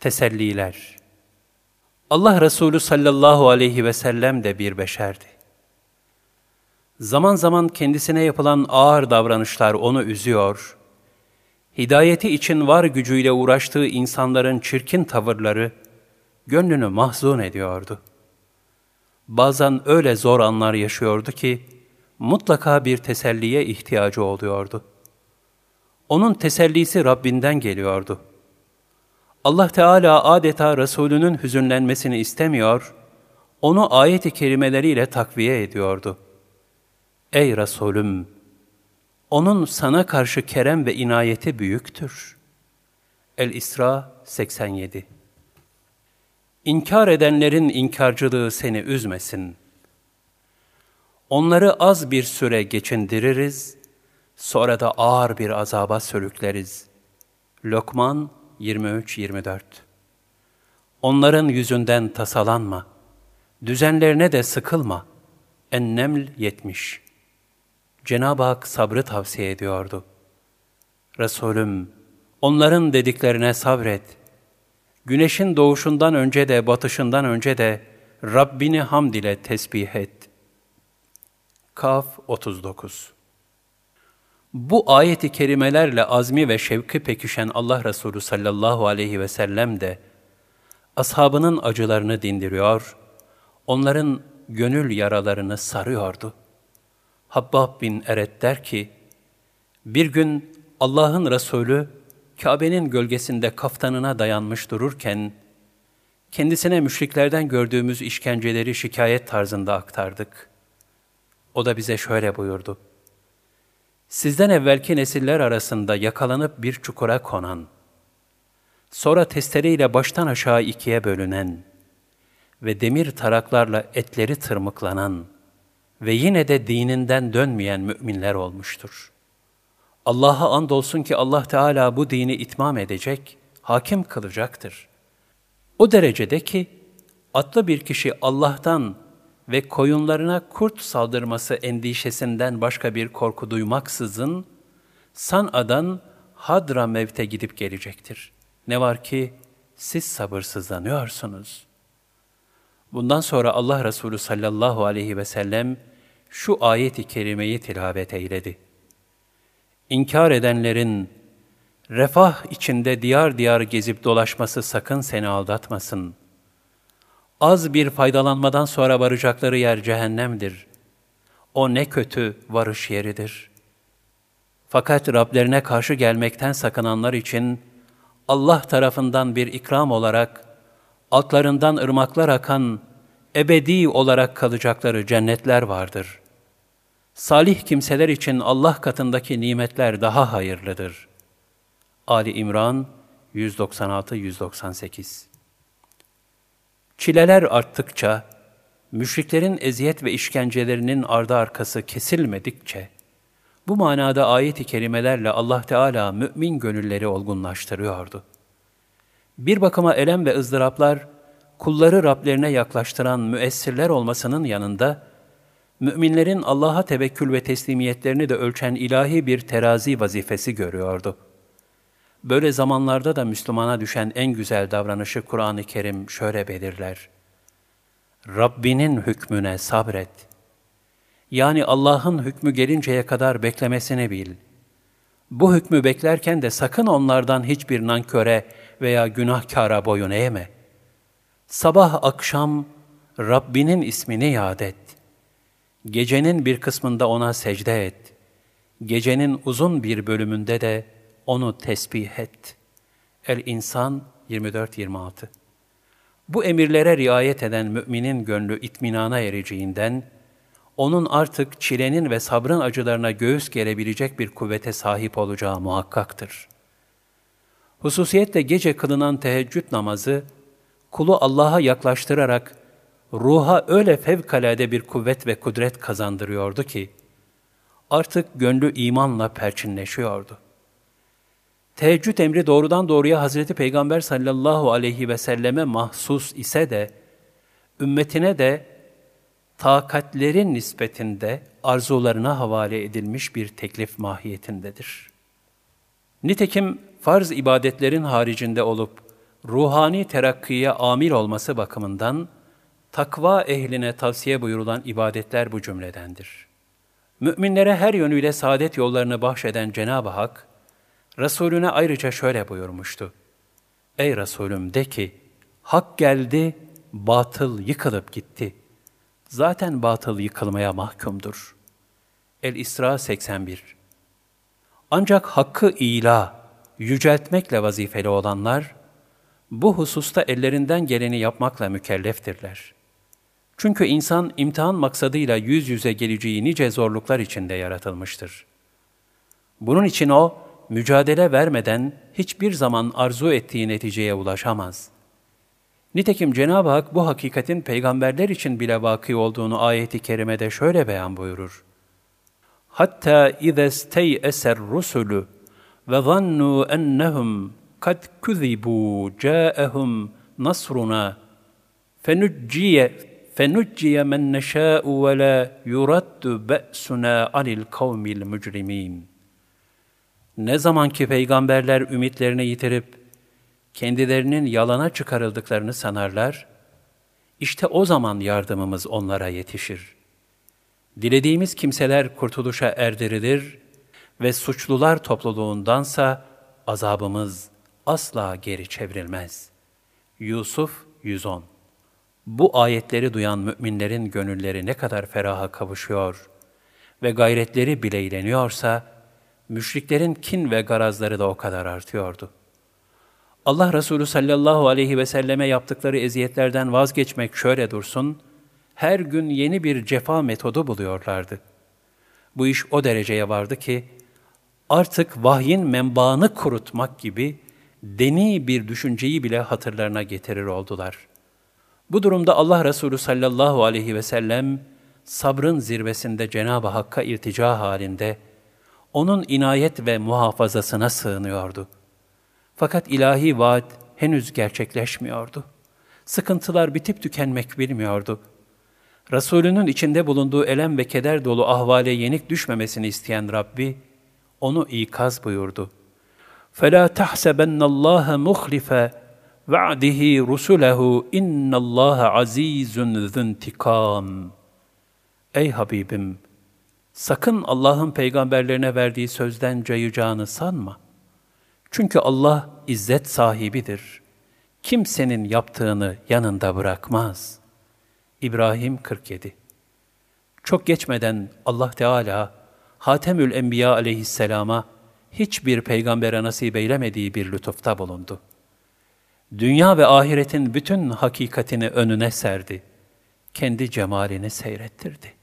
Teselliler Allah Resulü sallallahu aleyhi ve sellem de bir beşerdi. Zaman zaman kendisine yapılan ağır davranışlar onu üzüyor, hidayeti için var gücüyle uğraştığı insanların çirkin tavırları gönlünü mahzun ediyordu. Bazen öyle zor anlar yaşıyordu ki, mutlaka bir teselliye ihtiyacı oluyordu. Onun tesellisi Rabbinden geliyordu. Allah Teala adeta Resulünün hüzünlenmesini istemiyor, onu ayet-i kerimeleriyle takviye ediyordu. Ey Resulüm! Onun sana karşı kerem ve inayeti büyüktür. El-İsra 87 İnkar edenlerin inkarcılığı seni üzmesin. Onları az bir süre geçindiririz, sonra da ağır bir azaba sürükleriz. Lokman 23-24 Onların yüzünden tasalanma, düzenlerine de sıkılma. Enneml 70 Cenab-ı Hak sabrı tavsiye ediyordu. Resulüm, onların dediklerine sabret. Güneşin doğuşundan önce de batışından önce de Rabbini hamd ile tesbih et. Kaf 39 Bu ayeti kerimelerle azmi ve şevki pekişen Allah Resulü sallallahu aleyhi ve sellem de ashabının acılarını dindiriyor, onların gönül yaralarını sarıyordu. Habbab bin Eret der ki, bir gün Allah'ın Resulü Kabe'nin gölgesinde kaftanına dayanmış dururken, kendisine müşriklerden gördüğümüz işkenceleri şikayet tarzında aktardık. O da bize şöyle buyurdu. Sizden evvelki nesiller arasında yakalanıp bir çukura konan, sonra testereyle baştan aşağı ikiye bölünen ve demir taraklarla etleri tırmıklanan, ve yine de dininden dönmeyen müminler olmuştur. Allah'a andolsun ki Allah Teala bu dini itmam edecek, hakim kılacaktır. O derecede ki, atlı bir kişi Allah'tan ve koyunlarına kurt saldırması endişesinden başka bir korku duymaksızın, San'a'dan Hadra mevte gidip gelecektir. Ne var ki siz sabırsızlanıyorsunuz. Bundan sonra Allah Resulü sallallahu aleyhi ve sellem şu ayeti kerimeyi tilavet eyledi. İnkar edenlerin refah içinde diyar diyar gezip dolaşması sakın seni aldatmasın. Az bir faydalanmadan sonra varacakları yer cehennemdir. O ne kötü varış yeridir. Fakat Rablerine karşı gelmekten sakınanlar için Allah tarafından bir ikram olarak altlarından ırmaklar akan ebedi olarak kalacakları cennetler vardır. Salih kimseler için Allah katındaki nimetler daha hayırlıdır. Ali İmran 196-198 Çileler arttıkça, müşriklerin eziyet ve işkencelerinin ardı arkası kesilmedikçe, bu manada ayet-i kerimelerle Allah Teala mümin gönülleri olgunlaştırıyordu. Bir bakıma elem ve ızdıraplar, kulları Rablerine yaklaştıran müessirler olmasının yanında, müminlerin Allah'a tevekkül ve teslimiyetlerini de ölçen ilahi bir terazi vazifesi görüyordu. Böyle zamanlarda da Müslümana düşen en güzel davranışı Kur'an-ı Kerim şöyle belirler. Rabbinin hükmüne sabret. Yani Allah'ın hükmü gelinceye kadar beklemesini bil. Bu hükmü beklerken de sakın onlardan hiçbir nanköre veya günahkara boyun eğme. Sabah akşam Rabbinin ismini yad et. Gecenin bir kısmında ona secde et. Gecenin uzun bir bölümünde de onu tesbih et. El-İnsan 24-26 Bu emirlere riayet eden müminin gönlü itminana ereceğinden, onun artık çilenin ve sabrın acılarına göğüs gelebilecek bir kuvvete sahip olacağı muhakkaktır. Hususiyetle gece kılınan teheccüd namazı, kulu Allah'a yaklaştırarak ruha öyle fevkalade bir kuvvet ve kudret kazandırıyordu ki, artık gönlü imanla perçinleşiyordu. Teheccüd emri doğrudan doğruya Hazreti Peygamber sallallahu aleyhi ve selleme mahsus ise de, ümmetine de takatlerin nispetinde arzularına havale edilmiş bir teklif mahiyetindedir. Nitekim farz ibadetlerin haricinde olup ruhani terakkiye amil olması bakımından takva ehline tavsiye buyurulan ibadetler bu cümledendir. Müminlere her yönüyle saadet yollarını bahşeden Cenab-ı Hak, Resulüne ayrıca şöyle buyurmuştu. Ey Resulüm de ki, hak geldi, batıl yıkılıp gitti. Zaten batıl yıkılmaya mahkumdur. El-İsra 81 Ancak hakkı ila, yüceltmekle vazifeli olanlar, bu hususta ellerinden geleni yapmakla mükelleftirler. Çünkü insan imtihan maksadıyla yüz yüze geleceği nice zorluklar içinde yaratılmıştır. Bunun için o, mücadele vermeden hiçbir zaman arzu ettiği neticeye ulaşamaz. Nitekim Cenab-ı Hak bu hakikatin peygamberler için bile vaki olduğunu ayeti kerimede şöyle beyan buyurur. Hatta izestey eser rusulü ve zannu ennehum kad kuzibu ca'ehum nasruna fenucciye fenucciye men neşâ'u ve la yuraddu be'suna anil kavmil mücrimin. Ne zaman ki peygamberler ümitlerini yitirip kendilerinin yalana çıkarıldıklarını sanarlar, işte o zaman yardımımız onlara yetişir. Dilediğimiz kimseler kurtuluşa erdirilir ve suçlular topluluğundansa azabımız asla geri çevrilmez. Yusuf 110 Bu ayetleri duyan müminlerin gönülleri ne kadar feraha kavuşuyor ve gayretleri bileyleniyorsa, müşriklerin kin ve garazları da o kadar artıyordu. Allah Resulü sallallahu aleyhi ve selleme yaptıkları eziyetlerden vazgeçmek şöyle dursun, her gün yeni bir cefa metodu buluyorlardı. Bu iş o dereceye vardı ki, artık vahyin menbaını kurutmak gibi deni bir düşünceyi bile hatırlarına getirir oldular. Bu durumda Allah Resulü sallallahu aleyhi ve sellem sabrın zirvesinde Cenab-ı Hakk'a iltica halinde onun inayet ve muhafazasına sığınıyordu. Fakat ilahi vaat henüz gerçekleşmiyordu. Sıkıntılar bitip tükenmek bilmiyordu. Resulünün içinde bulunduğu elem ve keder dolu ahvale yenik düşmemesini isteyen Rabbi, onu ikaz buyurdu. فَلَا تَحْسَبَنَّ اللّٰهَ مُخْلِفَ وَعْدِهِ رُسُلَهُ اِنَّ اللّٰهَ عَز۪يزٌ ذُنْتِقَامٌ Ey Habibim! Sakın Allah'ın peygamberlerine verdiği sözden cayacağını sanma. Çünkü Allah izzet sahibidir. Kimsenin yaptığını yanında bırakmaz. İbrahim 47 Çok geçmeden Allah Teala Hatemül Enbiya aleyhisselama hiçbir peygambere nasip eylemediği bir lütufta bulundu. Dünya ve ahiretin bütün hakikatini önüne serdi. Kendi cemalini seyrettirdi.